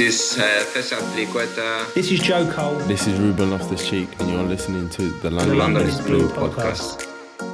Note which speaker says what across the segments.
Speaker 1: This uh, first Liqueta.
Speaker 2: This is Joe Cole.
Speaker 3: This is Ruben Loftus Cheek, and you're listening to the London,
Speaker 1: London
Speaker 3: is
Speaker 1: is
Speaker 3: Blue
Speaker 1: Blue
Speaker 3: podcast.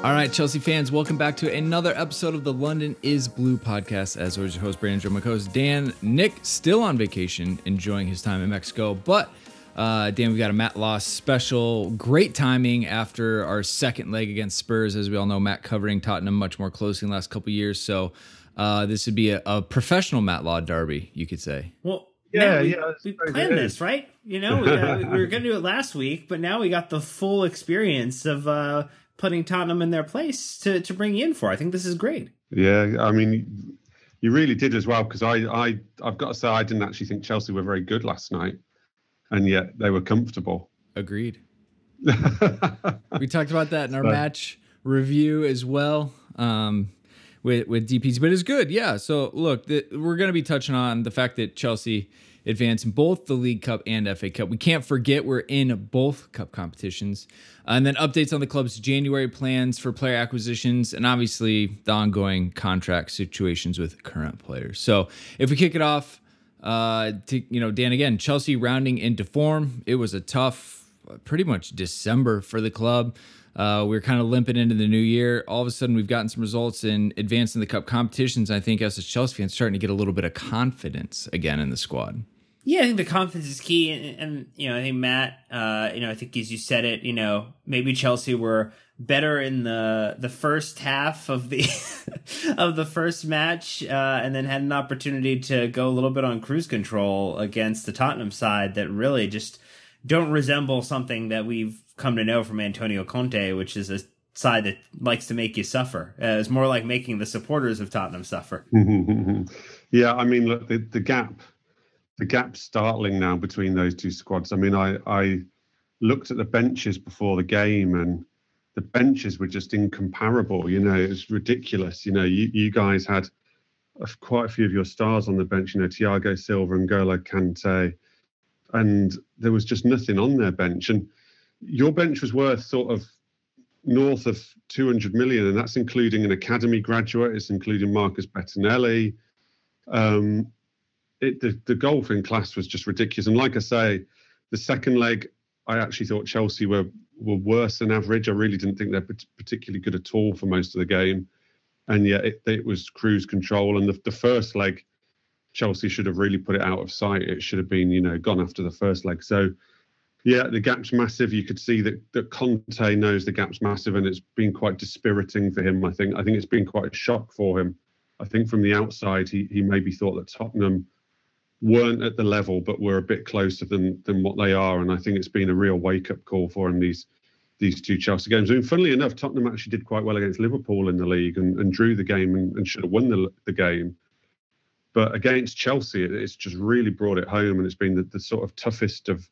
Speaker 4: All right, Chelsea fans, welcome back to another episode of the London is Blue podcast. As always, your host, Brandon Joe, my co-host, Dan. Nick, still on vacation, enjoying his time in Mexico. But, uh, Dan, we've got a Matt Law's special. Great timing after our second leg against Spurs. As we all know, Matt covering Tottenham much more closely in the last couple years. So uh, this would be a, a professional Matt Law derby, you could say.
Speaker 2: Well,
Speaker 5: Yeah,
Speaker 2: we,
Speaker 5: yeah,
Speaker 2: we planned
Speaker 5: good.
Speaker 2: this, right? You know, we, uh, we were going to do it last week, but now we got the full experience of uh, putting Tottenham in their place to, to bring you in for. I think this is great.
Speaker 5: Yeah, I mean, you really did as well because I, I, I've got to say I didn't actually think Chelsea were very good last night, and yet they were comfortable.
Speaker 4: Agreed. We talked about that in our
Speaker 5: So-
Speaker 4: match review as well um, with with DPs, but it's good. Yeah. So look, the, we're going to be touching on the fact that Chelsea advanced in both the League Cup and FA Cup. We can't forget we're in both cup competitions, and then updates on the club's January plans for player acquisitions, and obviously the ongoing contract situations with current players. So if we kick it off. Uh, to you know, Dan again, Chelsea rounding into form. It was a tough, pretty much December for the club. Uh, we were kind of limping into the new year. All of a sudden, we've gotten some results in advancing the cup competitions. I think us as Chelsea fans starting to get a little bit of confidence again in the squad.
Speaker 2: Yeah, I think the confidence is key, and, and you know, I think Matt, uh, you know, I think as you said it, you know, maybe Chelsea were better in the the first half of the of the first match, uh, and then had an opportunity to go a little bit on cruise control against the Tottenham side that really just don't resemble something that we've come to know from Antonio Conte, which is a side that likes to make you suffer. Uh, it's more like making the supporters of Tottenham suffer.
Speaker 5: yeah, I mean, look, the, the gap, the gap's startling now between those two squads. I mean, I, I looked at the benches before the game, and the benches were just incomparable. You know, it was ridiculous. You know, you, you guys had quite a few of your stars on the bench. You know, Thiago Silva and N'Golo Kante, and there was just nothing on their bench. And your bench was worth sort of north of 200 million, and that's including an academy graduate. It's including Marcus Bettinelli. Um, it, the, the golfing class was just ridiculous. And like I say, the second leg, I actually thought Chelsea were were worse than average. I really didn't think they're particularly good at all for most of the game, and yet it, it was cruise control. And the, the first leg, Chelsea should have really put it out of sight. It should have been, you know, gone after the first leg. So, yeah, the gap's massive. You could see that that Conte knows the gap's massive, and it's been quite dispiriting for him. I think. I think it's been quite a shock for him. I think from the outside, he he maybe thought that Tottenham weren't at the level, but were a bit closer than than what they are. And I think it's been a real wake up call for him these these two Chelsea games. I mean, funnily enough, Tottenham actually did quite well against Liverpool in the league and, and drew the game and, and should have won the the game. But against Chelsea, it's just really brought it home, and it's been the, the sort of toughest of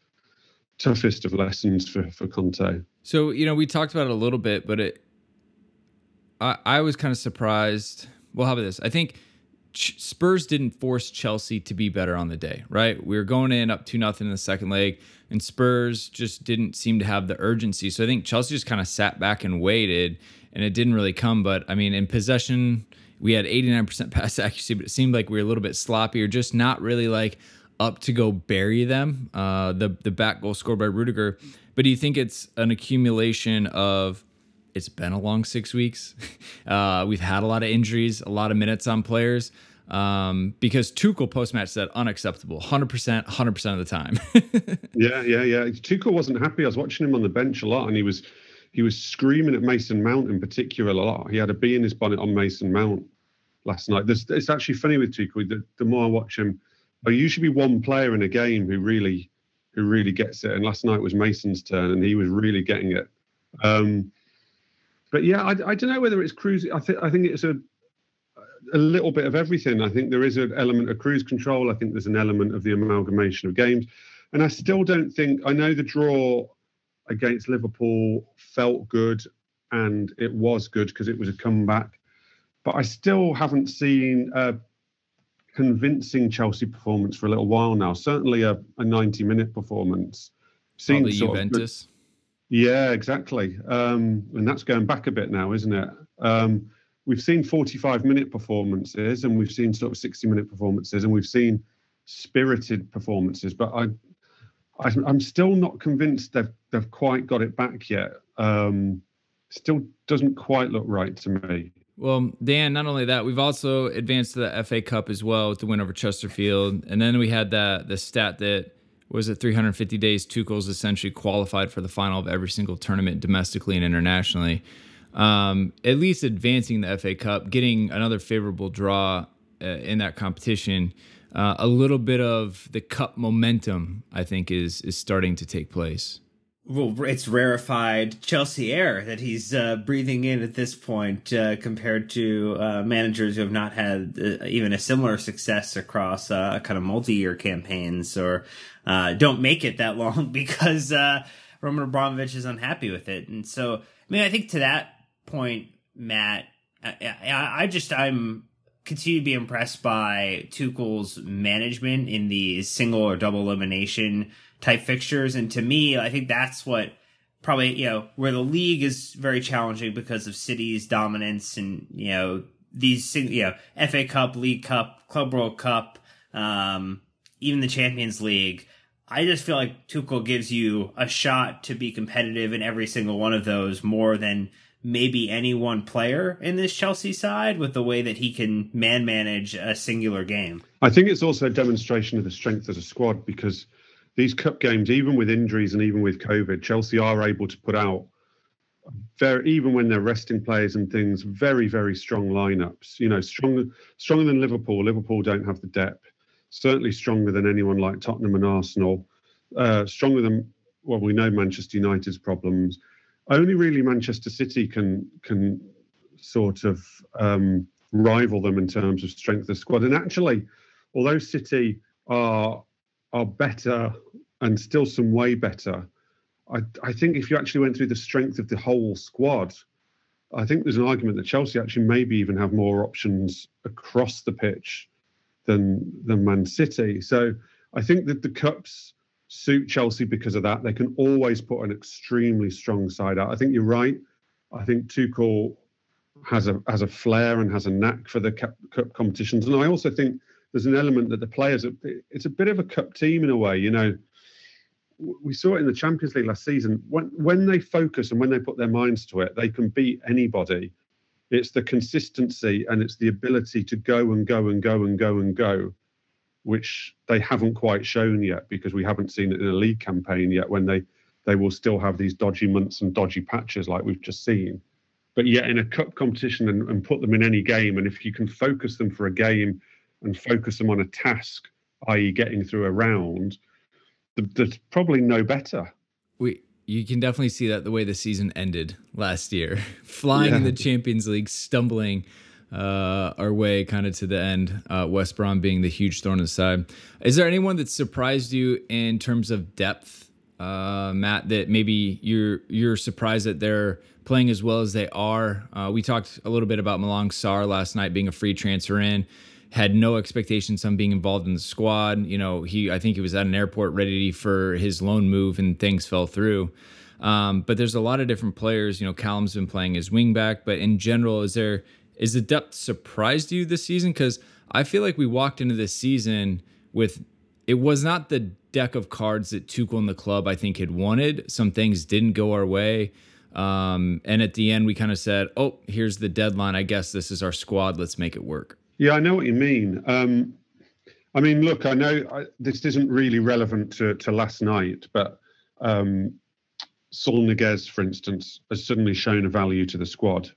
Speaker 5: toughest of lessons for for Conte.
Speaker 4: So you know, we talked about it a little bit, but it, I, I was kind of surprised. Well, how about this? I think Spurs didn't force Chelsea to be better on the day, right? We were going in up two nothing in the second leg, and Spurs just didn't seem to have the urgency. So I think Chelsea just kind of sat back and waited, and it didn't really come. But I mean, in possession, we had 89% pass accuracy, but it seemed like we were a little bit sloppy or just not really like up to go bury them. Uh, the the back goal scored by Rudiger. But do you think it's an accumulation of it's been a long six weeks. Uh, we've had a lot of injuries, a lot of minutes on players. Um, because Tuchel post match said unacceptable, hundred percent, hundred percent of the time.
Speaker 5: Yeah, yeah, yeah. Tuchel wasn't happy. I was watching him on the bench a lot, and he was he was screaming at Mason Mount in particular a lot. He had a bee in his bonnet on Mason Mount last night. There's, it's actually funny with Tuchel. The, the more I watch him, there usually be one player in a game who really who really gets it. And last night was Mason's turn, and he was really getting it. Um, but yeah, I, I don't know whether it's cruise. I think I think it's a a little bit of everything. I think there is an element of cruise control. I think there's an element of the amalgamation of games. And I still don't think, I know the draw against Liverpool felt good and it was good because it was a comeback. But I still haven't seen a convincing Chelsea performance for a little while now. Certainly a, a 90 minute performance. Seen sort of
Speaker 4: Juventus.
Speaker 5: yeah, exactly. Um, and that's going back a bit now, isn't it? Um, we've seen 45 minute performances and we've seen sort of 60 minute performances and we've seen spirited performances, but I, I am still not convinced they've they've quite got it back yet. Um, still doesn't quite look right to me.
Speaker 4: Well, Dan, not only that, we've also advanced to the FA Cup as well with the win over Chesterfield, and then we had that the stat that was it 350 days. Tuchel's essentially qualified for the final of every single tournament domestically and internationally. Um, at least advancing the FA Cup, getting another favorable draw uh, in that competition. Uh, a little bit of the cup momentum, I think, is is starting to take place
Speaker 2: well, it's rarefied Chelsea air that he's uh, breathing in at this point, uh, compared to uh, managers who have not had uh, even a similar success across uh, kind of multi-year campaigns or uh, don't make it that long because Roman Abramovich is unhappy with it. And so, I mean, I think to that point, Matt, I, I just I'm continue to be impressed by Tuchel's management in the single or double elimination type fixtures. And to me, I think that's what probably, you know, where the league is very challenging because of City's dominance and, you know, these, you know, FA Cup, League Cup, Club World Cup, um, even the Champions League. I just feel like Tuchel gives you a shot to be competitive in every single one of those more than maybe any one player in this Chelsea side with the way that he can man manage a singular game.
Speaker 5: I think it's also a demonstration of the strength of the squad because these cup games, even with injuries and even with COVID, Chelsea are able to put out very even when they're resting players and things, very very strong lineups. You know, stronger stronger than Liverpool. Liverpool don't have the depth. Certainly stronger than anyone like Tottenham and Arsenal. Uh, stronger than well, we know Manchester United's problems. Only really Manchester City can can sort of um, rival them in terms of strength of squad. And actually, although City are are better and still some way better. I, I think if you actually went through the strength of the whole squad, I think there's an argument that Chelsea actually maybe even have more options across the pitch than than Man City. So I think that the cups suit Chelsea because of that. They can always put an extremely strong side out. I think you're right. I think Tuchel has a has a flair and has a knack for the cup, cup competitions, and I also think there's an element that the players it's a bit of a cup team in a way you know. We saw it in the champions league last season. When when they focus and when they put their minds to it they can beat anybody. It's the consistency and it's the ability to go and go and go and go and go which they haven't quite shown yet because we haven't seen it in a league campaign yet when they they will still have these dodgy months and dodgy patches like we've just seen. But yet in a cup competition and, and put them in any game and if you can focus them for a game and focus them on a task, i.e., getting through a round, there's probably no better.
Speaker 4: We you can definitely see that the way the season ended last year, flying yeah. in the Champions League, stumbling uh, our way kind of to the end. Uh, West Brom being the huge thorn in the side. Is there anyone that surprised you in terms of depth, uh, Matt? That maybe you're you're surprised that they're playing as well as they are. Uh, we talked a little bit about Malang Sarr last night being a free transfer in had no expectations on being involved in the squad. You know, he I think he was at an airport ready for his loan move, and things fell through. Um, but there's a lot of different players. You know, Callum's been playing as wingback, but in general, is there is the depth surprised you this season? Because I feel like we walked into this season with it was not the deck of cards that Tuchel and the club I think had wanted. Some things didn't go our way. Um, and at the end, we kind of said, "Oh, here's the deadline. I guess this is our squad. Let's make it work."
Speaker 5: Yeah, I know what you mean. Um, I mean, look, I know I, this isn't really relevant to, to last night, but um, Saul Niguez, for instance, has suddenly shown a value to the squad.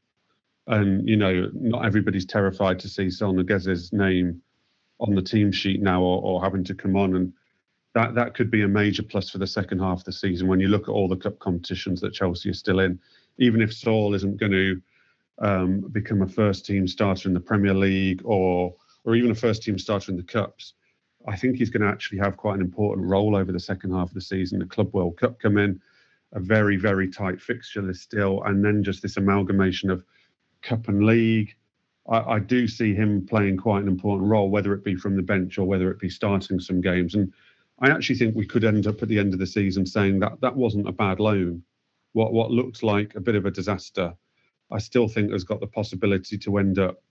Speaker 5: And, you know, not everybody's terrified to see Saul Niguez's name on the team sheet now or, or having to come on. And that, that could be a major plus for the second half of the season when you look at all the cup competitions that Chelsea are still in. Even if Saul isn't going to um, become a first team starter in the Premier League or or even a first team starter in the Cups, I think he's going to actually have quite an important role over the second half of the season. The Club World Cup come in, a very, very tight fixture list still, and then just this amalgamation of Cup and League. I, I, do see him playing quite an important role, whether it be from the bench or whether it be starting some games. And I actually think we could end up at the end of the season saying that that wasn't a bad loan. What what looked like a bit of a disaster I still think has got the possibility to end up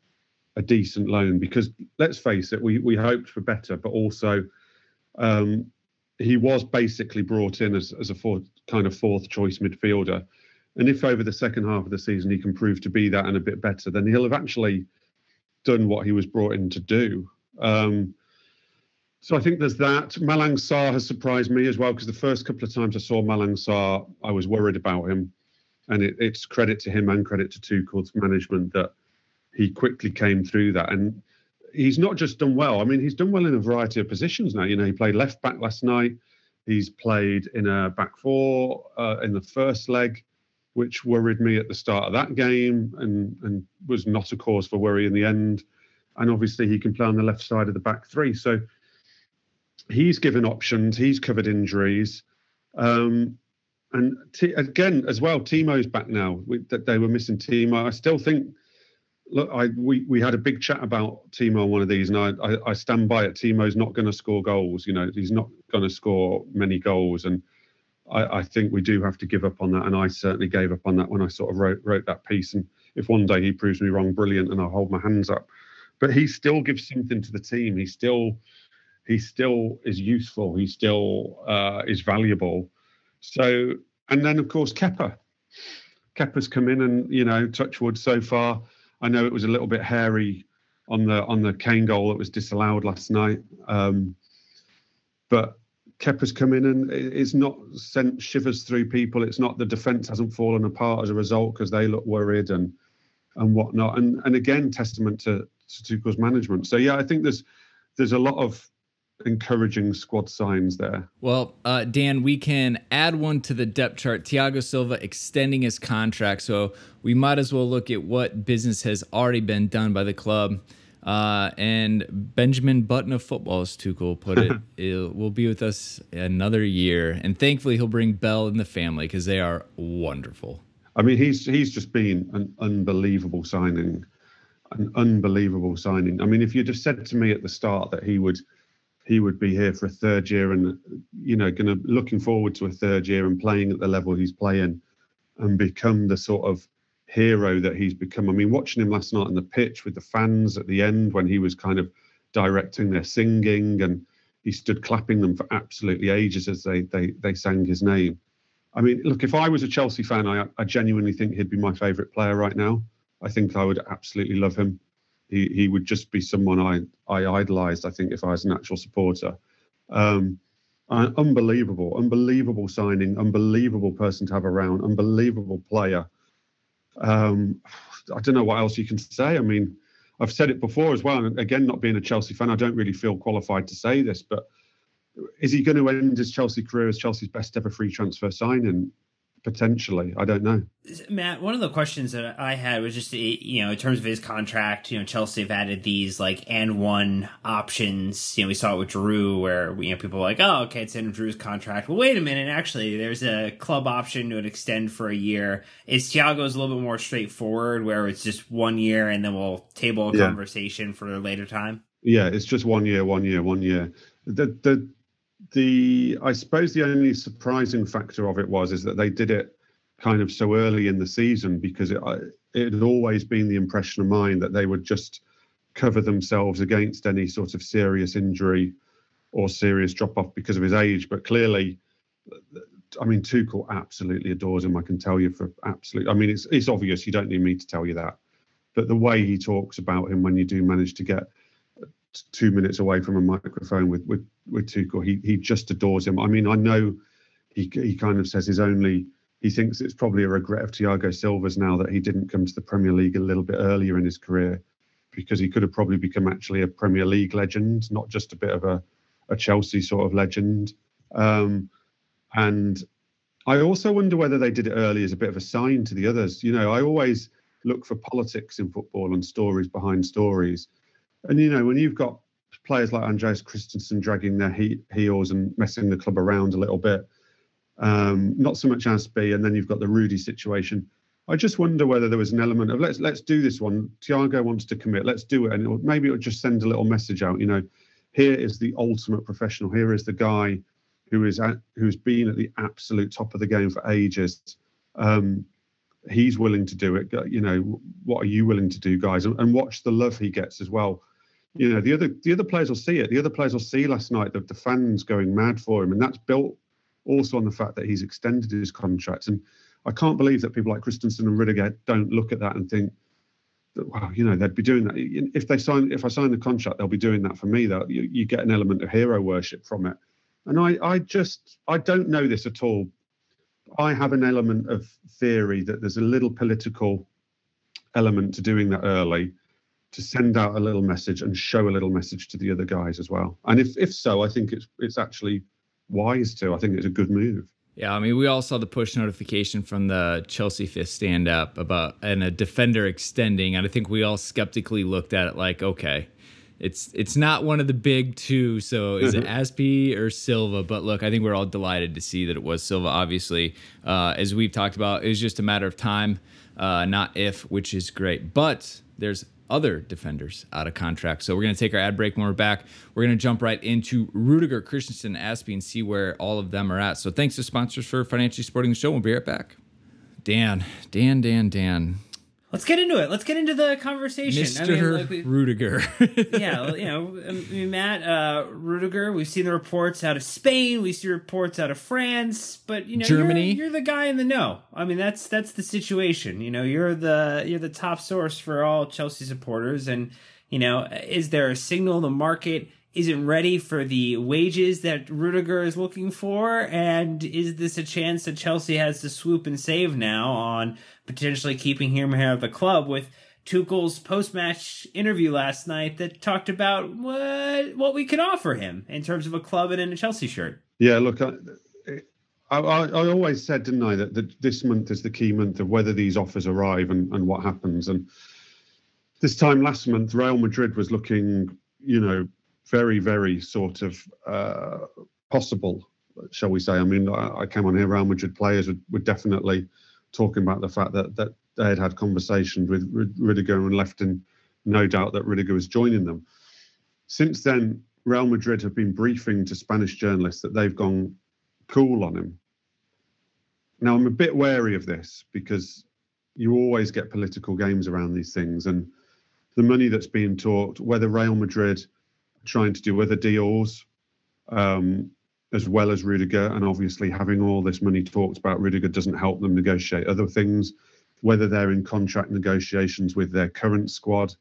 Speaker 5: a decent loan because let's face it, we we hoped for better, but also um, he was basically brought in as, as a fourth, kind of fourth choice midfielder. And if over the second half of the season he can prove to be that and a bit better, then he'll have actually done what he was brought in to do. Um, so I think there's that. Malang Sarr has surprised me as well because the first couple of times I saw Malang Sarr, I was worried about him. And it, it's credit to him and credit to Tuchel's management that he quickly came through that. And he's not just done well. I mean, he's done well in a variety of positions now. You know, he played left back last night. He's played in a back four uh, in the first leg, which worried me at the start of that game and, and was not a cause for worry in the end. And obviously, he can play on the left side of the back three. So he's given options. He's covered injuries. Um, and t- again, as well, Timo's back now. We, that they were missing Timo. I still think look, I we we had a big chat about Timo on one of these, and I I, I stand by it. Timo's not going to score goals. You know, he's not going to score many goals, and I, I think we do have to give up on that. And I certainly gave up on that when I sort of wrote wrote that piece. And if one day he proves me wrong, brilliant, and I'll hold my hands up. But he still gives something to the team. He still he still is useful. He still uh, is valuable. So, and then of course Kepa. Kepa's come in and you know, touchwood so far I know it was a little bit hairy on the on the Kane goal that was disallowed last night, um, but Kepa's come in and it's not sent shivers through people. It's not the defence hasn't fallen apart as a result because they look worried and and whatnot. And and again, testament to, to Tuchel's management. So yeah, I think there's there's a lot of encouraging squad signs there.
Speaker 4: Well, uh, Dan, we can add one to the depth chart. Thiago Silva extending his contract, so we might as well look at what business has already been done by the club. Uh, and Benjamin Button of football, as Tuchel put it, it, will be with us another year, and thankfully he'll bring Belle and the family because they are wonderful.
Speaker 5: I mean, he's he's just been an unbelievable signing, an unbelievable signing. I mean, if you'd have said to me at the start that he would he would be here for a third year and you know going to looking forward to a third year and playing at the level he's playing and become the sort of hero that he's become. I mean watching him last night on the pitch with the fans at the end when he was kind of directing their singing and he stood clapping them for absolutely ages as they they they sang his name. I mean look if i was a chelsea fan i i genuinely think he'd be my favorite player right now. I think i would absolutely love him he he would just be someone I I idolized. I think if I was an actual supporter, um, uh, unbelievable, unbelievable signing, unbelievable person to have around, unbelievable player. Um, I don't know what else you can say. I mean, I've said it before as well. And again, not being a Chelsea fan, I don't really feel qualified to say this, but is he going to end his Chelsea career as Chelsea's best ever free transfer signing? Potentially. I don't know.
Speaker 2: Matt, one of the questions that I had was just, eh, you know, in terms of his contract, you know, Chelsea have added these like and one options. You know, we saw it with Drew where, you know, people were like, oh, okay, it's in Drew's contract. Well, wait a minute. Actually, there's a club option to extend for a year. Is Thiago's a little bit more straightforward where it's just one year and then we'll table a yeah. conversation for a later time?
Speaker 5: Yeah, it's just one year, one year, one year. The, the, the I suppose the only surprising factor of it was is that they did it kind of so early in the season because it it had always been the impression of mine that they would just cover themselves against any sort of serious injury or serious drop off because of his age. But clearly, I mean, Tuchel absolutely adores him. I can tell you for absolute. I mean, it's it's obvious. You don't need me to tell you that. But the way he talks about him when you do manage to get two minutes away from a microphone with with with Tuchel. He he just adores him. I mean, I know he he kind of says his only he thinks it's probably a regret of Thiago Silva's now that he didn't come to the Premier League a little bit earlier in his career because he could have probably become actually a Premier League legend, not just a bit of a a Chelsea sort of legend. Um, and I also wonder whether they did it early as a bit of a sign to the others. You know, I always look for politics in football and stories behind stories. And you know, when you've got players like Andreas Christensen dragging their he- heels and messing the club around a little bit, um, not so much Azpi, and then you've got the Rudy situation. I just wonder whether there was an element of let's let's do this one. Thiago wants to commit. Let's do it, and it maybe it would just send a little message out. You know, here is the ultimate professional. Here is the guy who is at, who's been at the absolute top of the game for ages. Um, he's willing to do it. You know, what are you willing to do, guys? And, and watch the love he gets as well. You know, the other the other players will see it. The other players will see last night the, the fans going mad for him, and that's built also on the fact that he's extended his contract. And I can't believe that people like Christensen and Rudiger don't look at that and think, that, wow, you know, they'd be doing that. If they sign, if I sign the contract, they'll be doing that for me. That you, you get an element of hero worship from it. And I, I just, I don't know this at all. I have an element of theory that there's a little political element to doing that early to send out a little message and show a little message to the other guys as well. And if if so, I think it's it's actually wise to. I think it's a good move.
Speaker 4: Yeah, I mean, we all saw the push notification from the Chelsea fifth stand app about and a defender extending, and I think we all skeptically looked at it like, okay, it's it's not one of the big two. So is it mm-hmm. Azpi or Silva? But look, I think we're all delighted to see that it was Silva. Obviously, uh, as we've talked about, it was just a matter of time, uh, not if, which is great. But there's other defenders out of contract. So we're going to take our ad break when we're back. We're going to jump right into Rudiger, Christensen, Azpi, and see where all of them are at. So thanks to sponsors for financially supporting the show. We'll be right back. Dan, Dan, Dan, Dan.
Speaker 2: Let's get into it. Let's get into the conversation.
Speaker 4: Mr. I mean, like we,
Speaker 2: Rudiger. yeah, you know, I mean, Matt uh, Rudiger. We've seen the reports out of Spain. We see reports out of France. But you know,
Speaker 4: Germany.
Speaker 2: You're, you're, the guy in the know. I mean, that's that's the situation. You know, you're the you're the top source for all Chelsea supporters. And you know, is there a signal the market isn't ready for the wages that Rudiger is looking for? And is this a chance that Chelsea has to swoop and save now on potentially keeping him here at the club with Tuchel's post-match interview last night that talked about what what we could offer him in terms of a club and in a Chelsea shirt.
Speaker 5: Yeah, look, I, I, I always said, didn't I, that, that this month is the key month of whether these offers arrive and, and what happens. And this time last month, Real Madrid was looking, you know, very, very sort of uh, possible, shall we say. I mean, I, I came on here, Real Madrid players would, would definitely – talking about the fact that that they had had conversations with Rudiger and left in no doubt that Rudiger was joining them. Since then, Real Madrid have been briefing to Spanish journalists that they've gone cool on him. Now, I'm a bit wary of this because you always get political games around these things, and the money that's being talked, whether Real Madrid trying to do other deals, um, as well as Rudiger. And obviously, having all this money talked about Rudiger doesn't help them negotiate other things, whether they're in contract negotiations with their current squad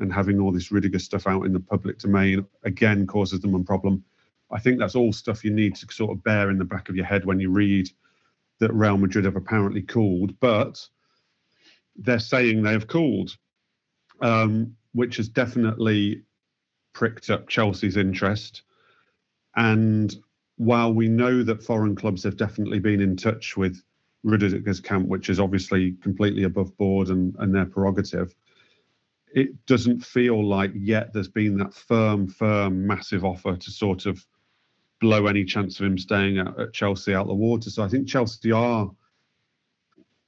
Speaker 5: and having all this Rudiger stuff out in the public domain again causes them a problem. I think that's all stuff you need to sort of bear in the back of your head when you read that Real Madrid have apparently called, but they're saying they have called, um, which has definitely pricked up Chelsea's interest. And while we know that foreign clubs have definitely been in touch with Rudiger's camp, which is obviously completely above board and, and their prerogative, it doesn't feel like yet there's been that firm, firm, massive offer to sort of blow any chance of him staying at, at Chelsea out the water. So I think Chelsea are,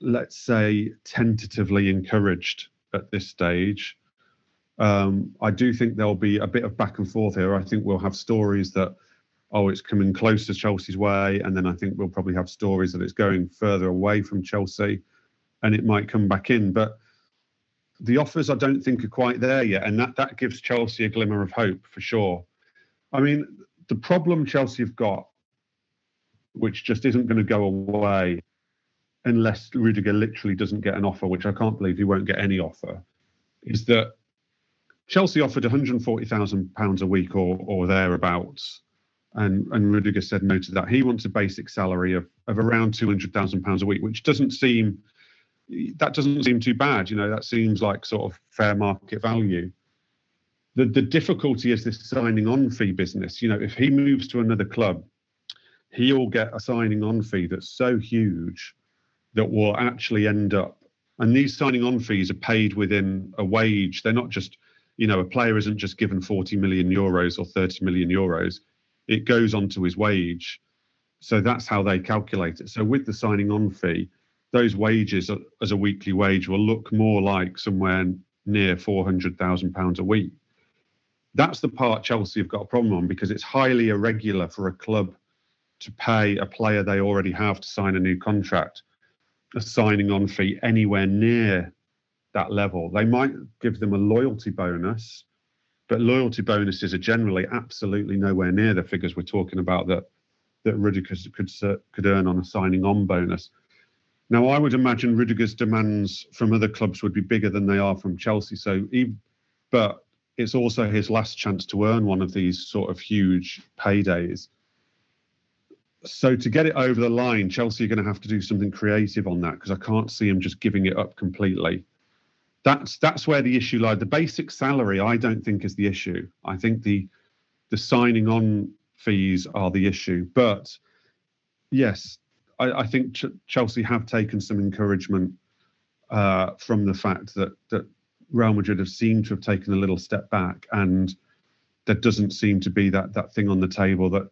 Speaker 5: let's say, tentatively encouraged at this stage. Um, I do think there'll be a bit of back and forth here. I think we'll have stories that oh, it's coming close to Chelsea's way. And then I think we'll probably have stories that it's going further away from Chelsea and it might come back in. But the offers I don't think are quite there yet. And that, that gives Chelsea a glimmer of hope for sure. I mean, the problem Chelsea have got, which just isn't going to go away unless Rudiger literally doesn't get an offer, which I can't believe he won't get any offer, is that Chelsea offered £140,000 a week or, or thereabouts and and Rudiger said no to that. He wants a basic salary of of around two hundred thousand pounds a week, which doesn't seem that doesn't seem too bad. You know, that seems like sort of fair market value. The the difficulty is this signing on fee business. You know, if he moves to another club, he'll get a signing on fee that's so huge that will actually end up. And these signing on fees are paid within a wage. They're not just, you know, a player isn't just given 40 million euros or 30 million euros it goes onto his wage. So that's how they calculate it. So with the signing on fee, those wages as a weekly wage will look more like somewhere near £400,000 a week. That's the part Chelsea have got a problem on because it's highly irregular for a club to pay a player they already have to sign a new contract a signing on fee anywhere near that level. They might give them a loyalty bonus, but loyalty bonuses are generally absolutely nowhere near the figures we're talking about that that Rudiger could could earn on a signing on bonus. Now, I would imagine Rudiger's demands from other clubs would be bigger than they are from Chelsea. So, but it's also his last chance to earn one of these sort of huge paydays. So to get it over the line, Chelsea are going to have to do something creative on that because I can't see him just giving it up completely. That's that's where the issue lies. The basic salary, I don't think, is the issue. I think the the signing on fees are the issue. But yes, I, I think Ch- Chelsea have taken some encouragement uh, from the fact that that Real Madrid have seemed to have taken a little step back, and there doesn't seem to be that that thing on the table that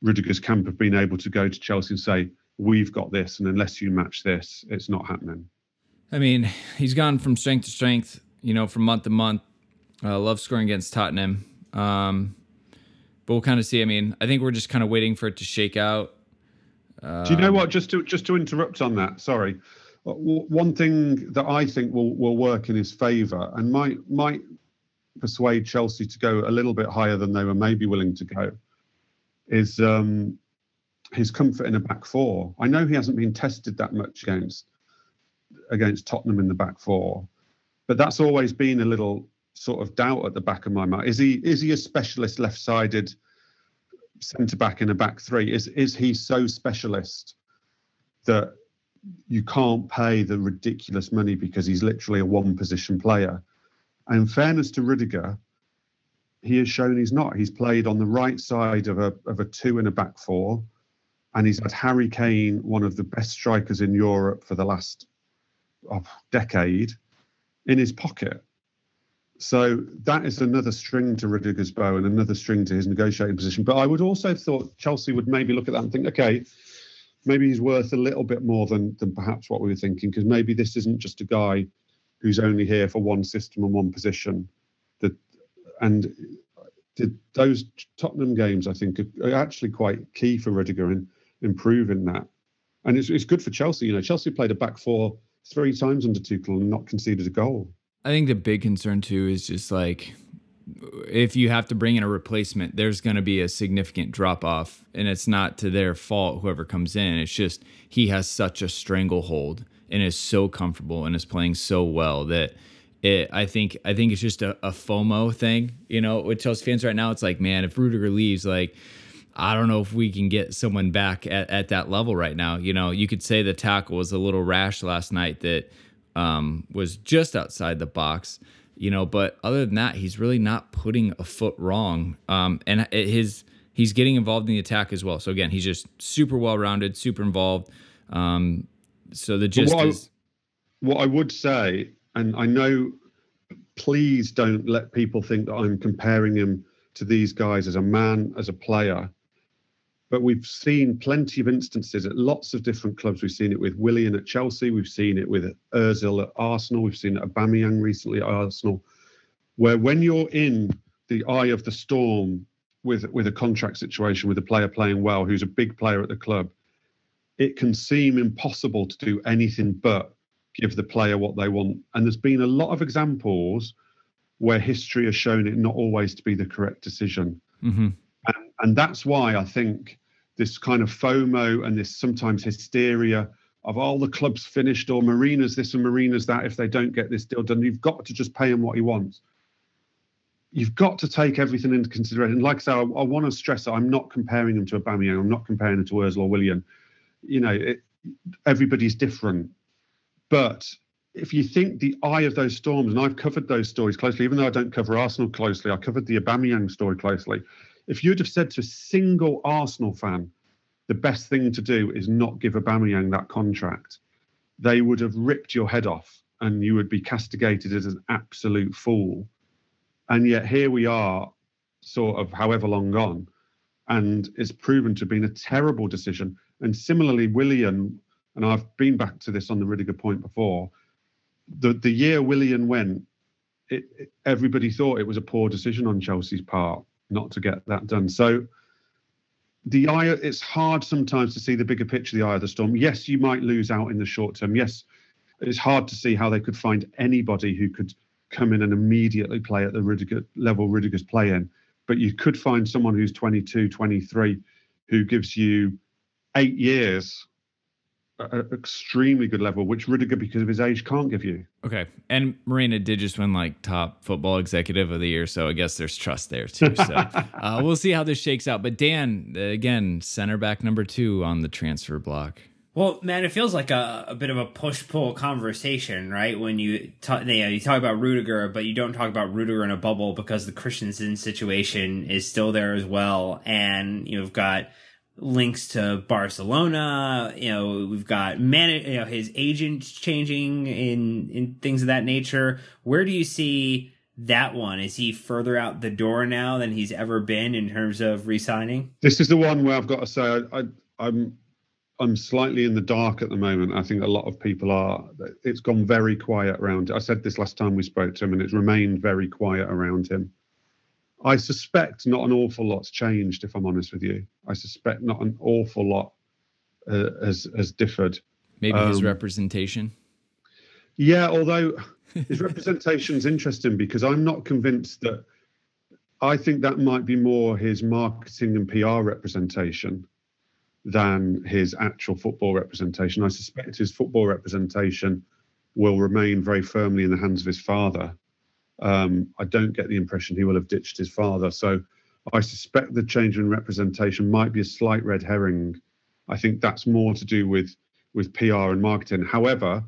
Speaker 5: Rudiger's camp have been able to go to Chelsea and say, "We've got this, and unless you match this, it's not happening."
Speaker 4: I mean, he's gone from strength to strength, you know, from month to month. Uh, love scoring against Tottenham. Um, but we'll kind of see. I mean, I think we're just kind of waiting for it to shake out.
Speaker 5: Um, Do you know what? Just to just to interrupt on that, sorry. One thing that I think will will work in his favour and might might persuade Chelsea to go a little bit higher than they were maybe willing to go is um, his comfort in a back four. I know he hasn't been tested that much against against Tottenham in the back four, but that's always been a little sort of doubt at the back of my mind. Is he is he a specialist left-sided centre back in a back three? Is is he so specialist that you can't pay the ridiculous money because he's literally a one position player? And in fairness to Rudiger, he has shown he's not. He's played on the right side of a of a two in a back four, and he's had Harry Kane, one of the best strikers in Europe for the last decade, in his pocket. So that is another string to Rudiger's bow and another string to his negotiating position. But I would also have thought Chelsea would maybe look at that and think, okay, maybe he's worth a little bit more than than perhaps what we were thinking, because maybe this isn't just a guy who's only here for one system and one position. That and did those Tottenham games, I think, are actually quite key for Rudiger in improving that. And it's, it's good for Chelsea. You know, Chelsea played a back four three times under Tuchel and not conceded a goal.
Speaker 4: I think the big concern too is just like if you have to bring in a replacement, there's going to be a significant drop off, and it's not to their fault. Whoever comes in, it's just he has such a stranglehold and is so comfortable and is playing so well that it. I think I think it's just a, a FOMO thing, you know, with Chelsea fans right now. It's like, man, if Rudiger leaves, like. I don't know if we can get someone back at, at that level right now. You know, you could say the tackle was a little rash last night that um, was just outside the box, you know. But other than that, he's really not putting a foot wrong. Um, and his he's getting involved in the attack as well. So again, he's just super well rounded, super involved. Um, so the gist
Speaker 5: what
Speaker 4: is.
Speaker 5: I, what I would say, and I know, please don't let people think that I'm comparing him to these guys as a man, as a player. But we've seen plenty of instances at lots of different clubs. We've seen it with Willian at Chelsea. We've seen it with Ozil at Arsenal. We've seen it at Aubameyang recently at Arsenal, where when you're in the eye of the storm with with a contract situation with a player playing well, who's a big player at the club, it can seem impossible to do anything but give the player what they want. And there's been a lot of examples where history has shown it not always to be the correct decision.
Speaker 4: Mm-hmm.
Speaker 5: And, and that's why I think this kind of FOMO and this sometimes hysteria of all the clubs finished or Marina's this and Marina's that if they don't get this deal done. You've got to just pay him what he wants. You've got to take everything into consideration. Like I say, I, I want to stress that I'm not comparing him to Aubameyang. I'm not comparing him to Ozil or Willian. You know, it, everybody's different. But if you think the eye of those storms, and I've covered those stories closely, even though I don't cover Arsenal closely, I covered the Aubameyang story closely. If you'd have said to a single Arsenal fan, the best thing to do is not give Aubameyang that contract, they would have ripped your head off and you would be castigated as an absolute fool. And yet here we are, sort of however long gone, and it's proven to have been a terrible decision. And similarly, Willian, and I've been back to this on the Rudiger point before, the, the year Willian went, it, it, everybody thought it was a poor decision on Chelsea's part not to get that done. So the eye it's hard sometimes to see the bigger picture, the eye of the storm. Yes, you might lose out in the short term. Yes, it's hard to see how they could find anybody who could come in and immediately play at the Rudiger, level Rudiger's playing. But you could find someone who's 22, 23, who gives you eight years at an extremely good level, which Rudiger, because of his age, can't give you.
Speaker 4: Okay. And Marina did just win like top football executive of the year. So I guess there's trust there too. So uh, we'll see how this shakes out. But Dan, again, center back number two on the transfer block.
Speaker 2: Well, man, it feels like a, a bit of a push pull conversation, right? When you talk, you, know, you talk about Rudiger, but you don't talk about Rudiger in a bubble because the Christensen situation is still there as well, and you've got links to Barcelona. You know, we've got man, you know, his agent changing in in things of that nature. Where do you see that one? Is he further out the door now than he's ever been in terms of re-signing?
Speaker 5: This is the one where I've got to say I, I I'm I'm slightly in the dark at the moment. I think a lot of people are. It's gone very quiet around. I said this last time we spoke to him, and it's remained very quiet around him. I suspect not an awful lot's changed, if I'm honest with you. I suspect not an awful lot uh, has has differed.
Speaker 4: Maybe um, his representation.
Speaker 5: Yeah, although his representation is interesting because I'm not convinced that. I think that might be more his marketing and PR representation than his actual football representation. I suspect his football representation will remain very firmly in the hands of his father. Um, I don't get the impression he will have ditched his father. So I suspect the change in representation might be a slight red herring. I think that's more to do with with PR and marketing. However,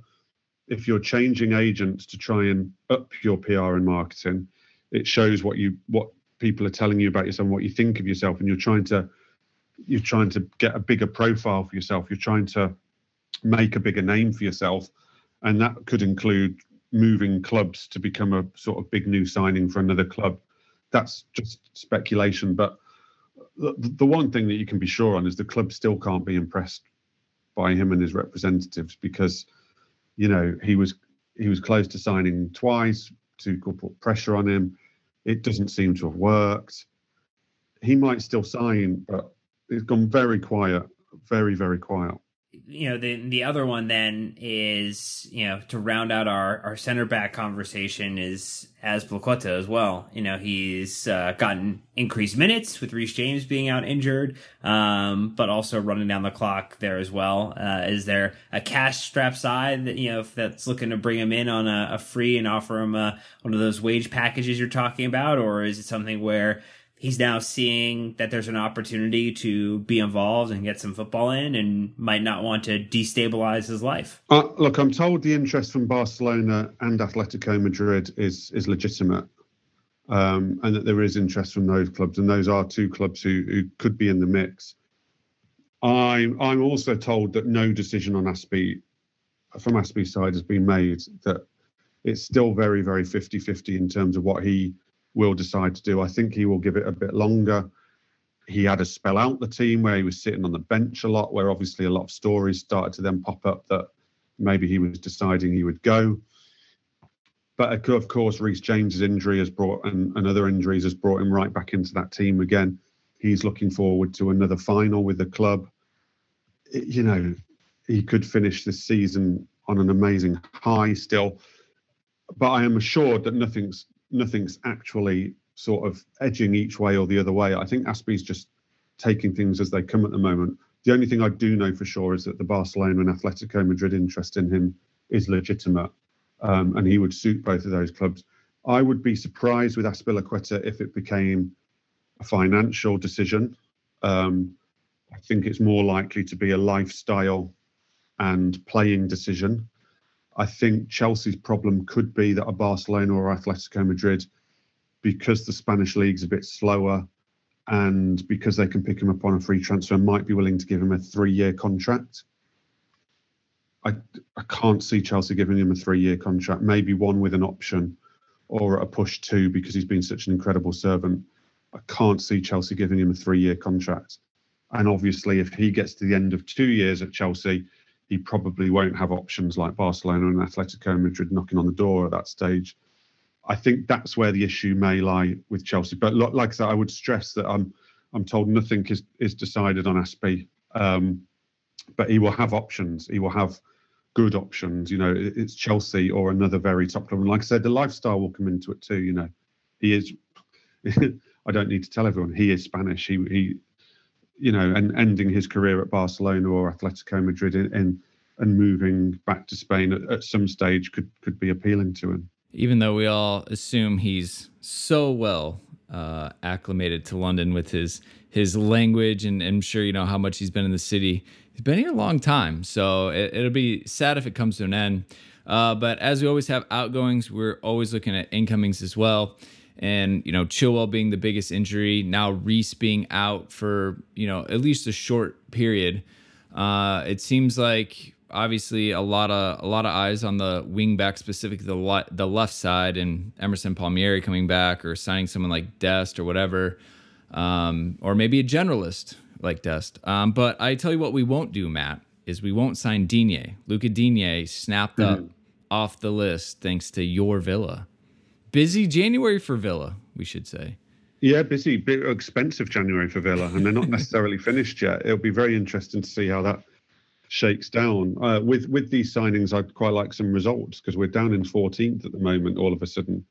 Speaker 5: if you're changing agents to try and up your PR and marketing, it shows what you what people are telling you about yourself and what you think of yourself, and you're trying to you're trying to get a bigger profile for yourself. You're trying to make a bigger name for yourself, and that could include moving clubs to become a sort of big new signing for another club. That's just speculation, but the, the one thing that you can be sure on is the club still can't be impressed by him and his representatives because you know he was he was close to signing twice. to put pressure on him. It doesn't seem to have worked. He might still sign, but it's gone very quiet, very very quiet.
Speaker 2: You know, the the other one then is you know to round out our our center back conversation is as Azpilicueta as well. You know, he's uh, gotten increased minutes with Reece James being out injured, um, but also running down the clock there as well. Uh, is there a cash strap side that you know if that's looking to bring him in on a, a free and offer him a, one of those wage packages you're talking about, or is it something where he's now seeing that there's an opportunity to be involved and get some football in and might not want to destabilize his life.
Speaker 5: Uh, look, I'm told the interest from Barcelona and Atletico Madrid is is legitimate. Um, and that there is interest from those clubs, and those are two clubs who, who could be in the mix. I'm I'm also told that no decision on Azpi from Azpi's side has been made. That it's still very very 50-50 in terms of what he will decide to do. I think he will give it a bit longer. He had a spell out the team where he was sitting on the bench a lot, where obviously a lot of stories started to then pop up that maybe he was deciding he would go. But of course, Reece James's injury has brought and, and other injuries has brought him right back into that team again. He's looking forward to another final with the club. It, you know, he could finish this season on an amazing high still. But I am assured that nothing's nothing's actually sort of edging each way or the other way. I think Azpi's just taking things as they come at the moment. The only thing I do know for sure is that the Barcelona and Atletico Madrid interest in him is legitimate, um, and he would suit both of those clubs. I would be surprised with Azpilicueta if it became a financial decision. Um, I think it's more likely to be a lifestyle and playing decision. I think Chelsea's problem could be that a Barcelona or Atletico Madrid, because the Spanish league's a bit slower and because they can pick him up on a free transfer, might be willing to give him a three year contract. I, I can't see Chelsea giving him a three year contract, maybe one with an option or a push two because he's been such an incredible servant. I can't see Chelsea giving him a three year contract. And obviously, if he gets to the end of two years at Chelsea, he probably won't have options like Barcelona and Atletico Madrid knocking on the door at that stage. I think that's where the issue may lie with Chelsea. But like I said, I would stress that I'm I'm told nothing is is decided on Azpi, um, but he will have options. He will have good options. You know, it- it's Chelsea or another very top club. And like I said, the lifestyle will come into it too. You know, he is. I don't need to tell everyone he is Spanish. He he, you know, and ending his career at Barcelona or Atletico Madrid in, in and moving back to Spain at, at some stage could could be appealing to him.
Speaker 4: even though we all assume he's so well uh, acclimated to London with his his language, and, I'm sure you know how much he's been in the city. He's been here a long time, so it, it'll be sad if it comes to an end. Uh, but as we always have outgoings, we're always looking at incomings as well. And you know, Chilwell being the biggest injury, now Reece being out for you know at least a short period. Uh, it seems like obviously a lot of a lot of eyes on the wing back, specifically the le- the left side, and Emerson Palmieri coming back or signing someone like Dest or whatever, um, or maybe a generalist like Dest. Um, but I tell you what, we won't do, Matt, is we won't sign Digne. Luca Digne snapped up off the list thanks to your Villa. Busy January for Villa, we should say.
Speaker 5: Yeah, busy, bit expensive January for Villa, and they're not necessarily finished yet. It'll be very interesting to see how that shakes down. Uh, with with these signings, I'd quite like some results because we're down in 14th at the moment. All of a sudden,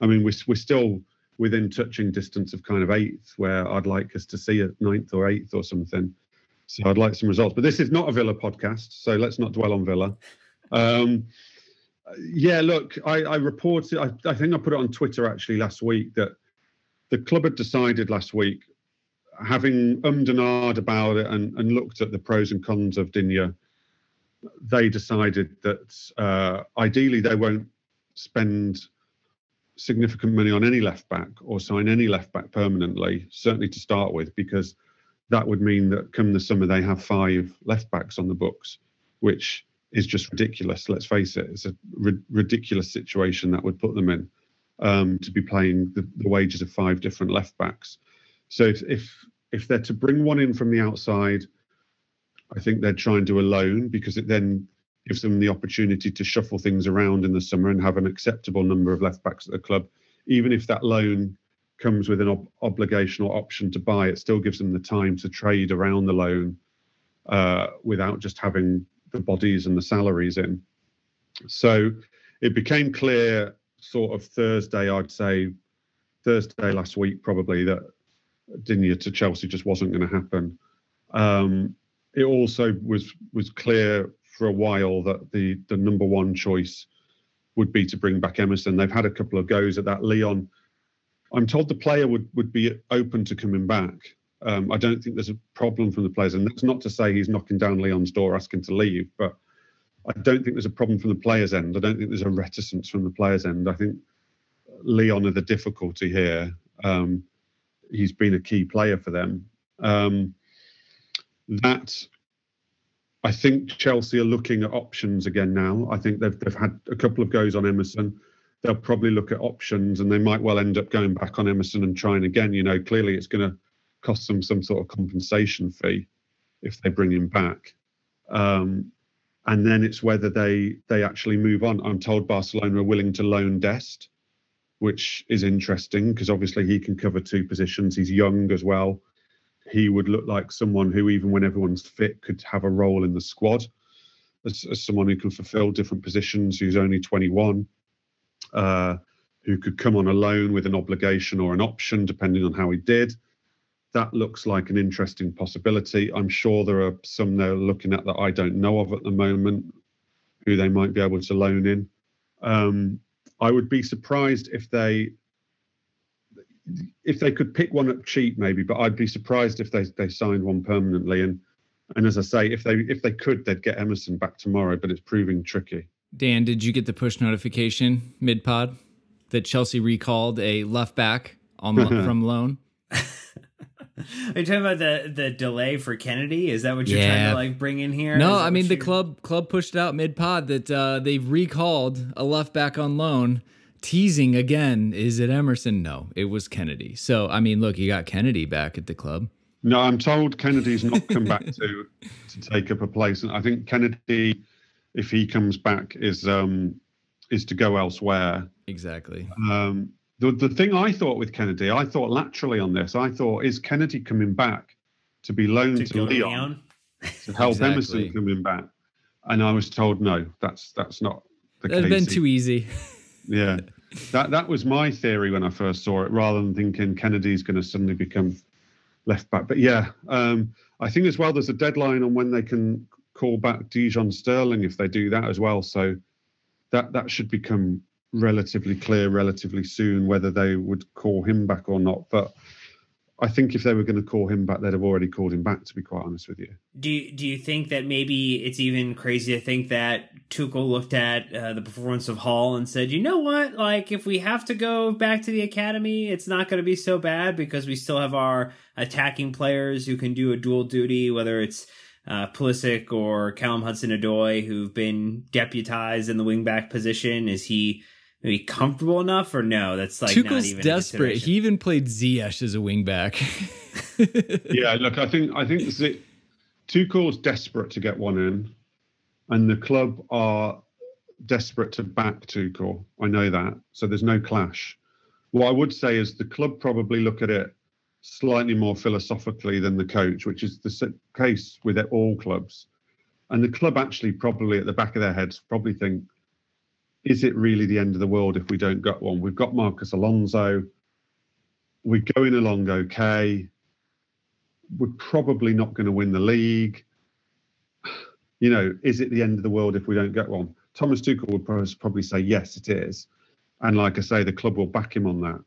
Speaker 5: I mean, we're we're still within touching distance of kind of eighth, where I'd like us to see a ninth or eighth or something. So I'd like some results. But this is not a Villa podcast, so let's not dwell on Villa. Um, yeah, look, I, I reported. I, I think I put it on Twitter actually last week that the club had decided last week, having ummed and ahed about it and, and looked at the pros and cons of Digne, they decided that uh, ideally they won't spend significant money on any left back or sign any left back permanently, certainly to start with, because that would mean that come the summer they have five left backs on the books, which is just ridiculous. Let's face it, it's a ri- ridiculous situation that would put them in um, to be playing the, the wages of five different left backs. So if, if if they're to bring one in from the outside, I think they'd try and do a loan because it then gives them the opportunity to shuffle things around in the summer and have an acceptable number of left backs at the club. Even if that loan comes with an ob- obligation or option to buy, it still gives them the time to trade around the loan uh, without just having the bodies and the salaries in. So it became clear, sort of Thursday, I'd say Thursday last week, probably that Digne to Chelsea just wasn't going to happen. Um, it also was was clear for a while that the the number one choice would be to bring back Emerson. They've had a couple of goes at that. Lyon, I'm told the player would would be open to coming back. Um, I don't think there's a problem from the players, and that's not to say he's knocking down Lyon's door asking to leave, but I don't think there's a problem from the players' end. I don't think there's a reticence from the players' end. I think Lyon are the difficulty here. Um, he's been a key player for them. Um, that I think Chelsea are looking at options again now. I think they've they've had a couple of goes on Emerson. They'll probably look at options, and they might well end up going back on Emerson and trying again. You know, clearly it's going to cost them some sort of compensation fee if they bring him back. Um, and then it's whether they they actually move on. I'm told Barcelona are willing to loan Dest, which is interesting because obviously he can cover two positions. He's young as well. He would look like someone who, even when everyone's fit, could have a role in the squad as, as someone who can fulfill different positions. Who's only 21, uh, who could come on a loan with an obligation or an option, depending on how he did. That looks like an interesting possibility. I'm sure there are some they're looking at that I don't know of at the moment, who they might be able to loan in. Um, I would be surprised if they if they could pick one up cheap, maybe, but I'd be surprised if they they signed one permanently. And and as I say, if they if they could, they'd get Emerson back tomorrow, but it's proving tricky.
Speaker 4: Dan, did you get the push notification mid pod that Chelsea recalled a left back on from loan?
Speaker 2: Are you talking about the the delay for Kennedy? Is that what you're trying to like bring in here?
Speaker 4: No, I mean the
Speaker 2: you're-
Speaker 4: club club pushed out mid pod that uh, they've recalled a left back on loan, teasing again. Is it Emerson? No, it was Kennedy. So I mean, look, you got Kennedy back at the club.
Speaker 5: No, I'm told Kennedy's not come back to to take up a place, and I think Kennedy, if he comes back, is um is to go elsewhere.
Speaker 4: Exactly.
Speaker 5: Um, the, the thing I thought with Kennedy, I thought laterally on this. I thought, is Kennedy coming back to be loaned
Speaker 2: To
Speaker 5: to,
Speaker 2: go
Speaker 5: Lyon,
Speaker 2: Lyon?
Speaker 5: to help
Speaker 4: Exactly.
Speaker 5: Emerson coming back? And I was told, no, that's that's not the
Speaker 4: That'd
Speaker 5: case.
Speaker 4: been too easy.
Speaker 5: Yeah, that that was my theory when I first saw it, rather than thinking Kennedy's going to suddenly become left back. But yeah, um, I think as well there's a deadline on when they can call back Dujon Sterling if they do that as well. So that that should become relatively clear relatively soon whether they would call him back or not. But I think if they were going to call him back, they'd have already called him back. To be quite honest with you.
Speaker 2: Do you, do you think that maybe it's even crazy to think that Tuchel looked at uh, the performance of Hall and said, you know what, like if we have to go back to the academy, it's not going to be so bad because we still have our attacking players who can do a dual duty, whether it's uh, Pulisic or Callum Hudson-Odoi, who've been deputized in the wingback position. Is he maybe comfortable enough, or no? That's like not
Speaker 4: Tuchel's
Speaker 2: even
Speaker 4: desperate. He even played Ziyech as a wingback.
Speaker 5: yeah, look, I think I think Z- Tuchel's desperate to get one in, and the club are desperate to back Tuchel. I know that, so there's no clash. What I would say is the club probably look at it slightly more philosophically than the coach, which is the case with all clubs. And the club actually probably at the back of their heads probably think, is it really the end of the world if we don't get one? We've got Marcos Alonso. We're going along okay we're probably not going to win the league. You know, is it the end of the world if we don't get one? Thomas Tuchel would probably say yes, it is, and like I say, the club will back him on that.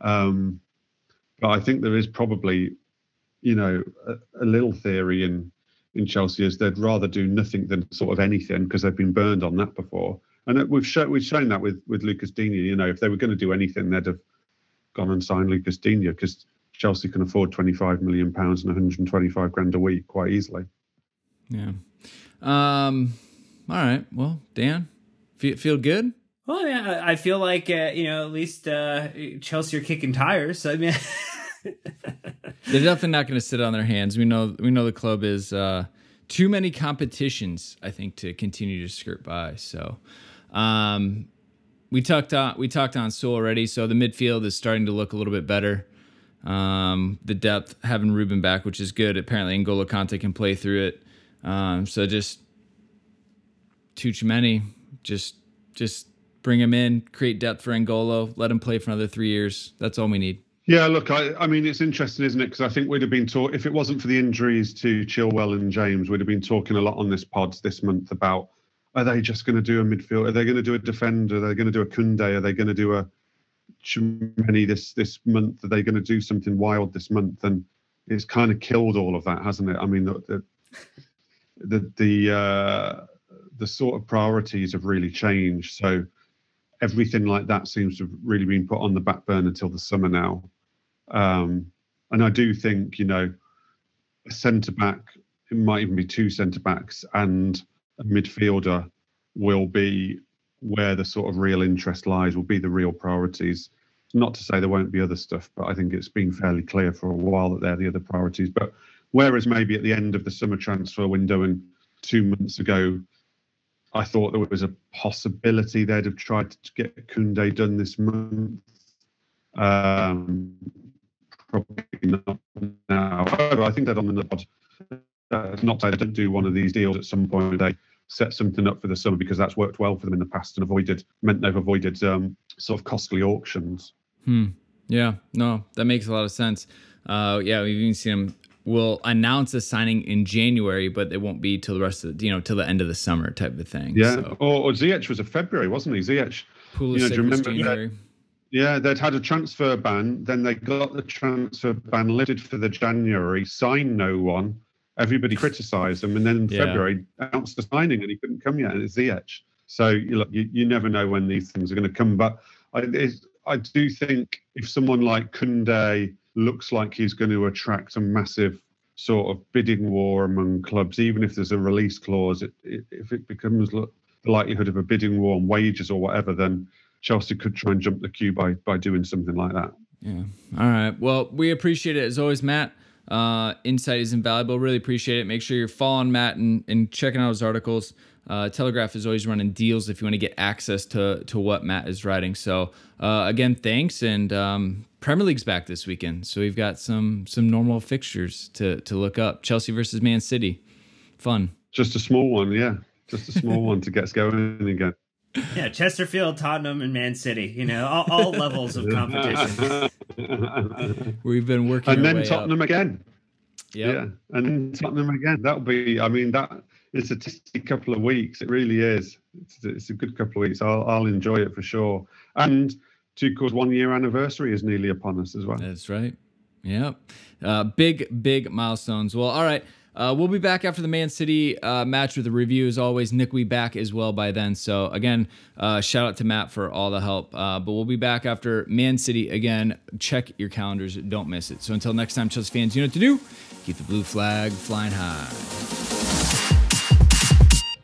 Speaker 5: Um, but I think there is probably, you know, a, a little theory in in Chelsea is they'd rather do nothing than sort of anything because they've been burned on that before. And we've shown we've shown that with with Lucas Digne. You know, if they were going to do anything, they'd have gone and signed Lucas Digne because Chelsea can afford 25 million pounds and 125 grand a week quite easily.
Speaker 4: yeah. Um. All right. Well, Dan, feel feel good.
Speaker 2: Well, I mean, I, I feel like uh, you know at least uh, Chelsea are kicking tires. I mean,
Speaker 4: They're definitely not going to sit on their hands. We know we know the club is uh, too many competitions. I think to continue to skirt by. So, um, we talked on we talked on Saúl already. So the midfield is starting to look a little bit better. Um, the depth having Ruben back, which is good. Apparently, N'Golo Kante can play through it. Um, so just too many. Just just bring him in, create depth for N'Golo, let him play for another three years. That's all we need.
Speaker 5: Yeah, look, I, I mean, it's interesting, isn't it? Because I think we'd have been talking, if it wasn't for the injuries to Chilwell and James, we'd have been talking a lot on this pod this month about are they just going to do a midfield? Are they going to do a defender? Are they going to do a Kunde? Are they going to do a Tchouaméni this this month? Are they going to do something wild this month? And it's kind of killed all of that, hasn't it? I mean, the the the, the uh, the sort of priorities have really changed. So everything like that seems to have really been put on the back burner until the summer now. Um, and I do think, you know, a centre back, it might even be two centre backs and midfielder will be where the sort of real interest lies, will be the real priorities. Not to say there won't be other stuff, but I think it's been fairly clear for a while that they're the other priorities. But whereas maybe at the end of the summer transfer window and two months ago, I thought there was a possibility they'd have tried to get Kunde done this month. Um, probably not now. However, I think that on the pod, uh, not say they don't do one of these deals at some point. They set something up for the summer because that's worked well for them in the past and avoided meant they've avoided um, sort of costly auctions.
Speaker 4: Hmm. Yeah. No, that makes a lot of sense. Uh, yeah, we've even seen them. Will announce a signing in January, but it won't be till the rest of the, you know till the end of the summer type of thing.
Speaker 5: Yeah,
Speaker 4: So,
Speaker 5: or, or Ziyech was a February, wasn't he? Ziyech.
Speaker 4: Pulisic
Speaker 5: you know, do you remember that-
Speaker 4: January.
Speaker 5: Yeah, they'd had a transfer ban. Then they got the transfer ban lifted for the January, signed no one. Everybody criticised him, and then in
Speaker 4: Yeah.
Speaker 5: February announced the signing, and he couldn't come yet. And it's Ziyech. So you look, you, you never know when these things are going to come. But I, I do think if someone like Kunde looks like he's going to attract a massive sort of bidding war among clubs, even if there's a release clause, it, it, if it becomes lo- the likelihood of a bidding war on wages or whatever, then Chelsea could try and jump the queue by by doing something like that.
Speaker 4: Yeah. All right. Well, we appreciate it as always, Matt. Uh, insight is invaluable. Really appreciate it. Make sure you're following Matt and, and checking out his articles. Uh, Telegraph is always running deals if you want to get access to to what Matt is writing. So uh, again, thanks. And um, Premier League's back this weekend, so we've got some some normal fixtures to to look up. Chelsea versus Man City, fun.
Speaker 5: Just a small one, yeah. Just a small one to get us going again.
Speaker 2: Yeah, Chesterfield, Tottenham, and Man City. You know, all, all levels of competition.
Speaker 4: We've been working,
Speaker 5: and then Tottenham
Speaker 4: up.
Speaker 5: again.
Speaker 4: Yep.
Speaker 5: Yeah, and then Tottenham again. That'll be. I mean, that it's a tasty couple of weeks. It really is. It's, it's a good couple of weeks. I'll, I'll enjoy it for sure. And Tuchel's one year anniversary is nearly upon us as well.
Speaker 4: That's right. Yep. Uh, big, big milestones. Well, all right. Uh, we'll be back after the Man City uh, match with a review as always. Nick will be back as well by then. So again, uh, shout out to Matt for all the help. Uh, but we'll be back after Man City again. Check your calendars. Don't miss it. So until next time, Chelsea fans, you know what to do. Keep the blue flag flying high.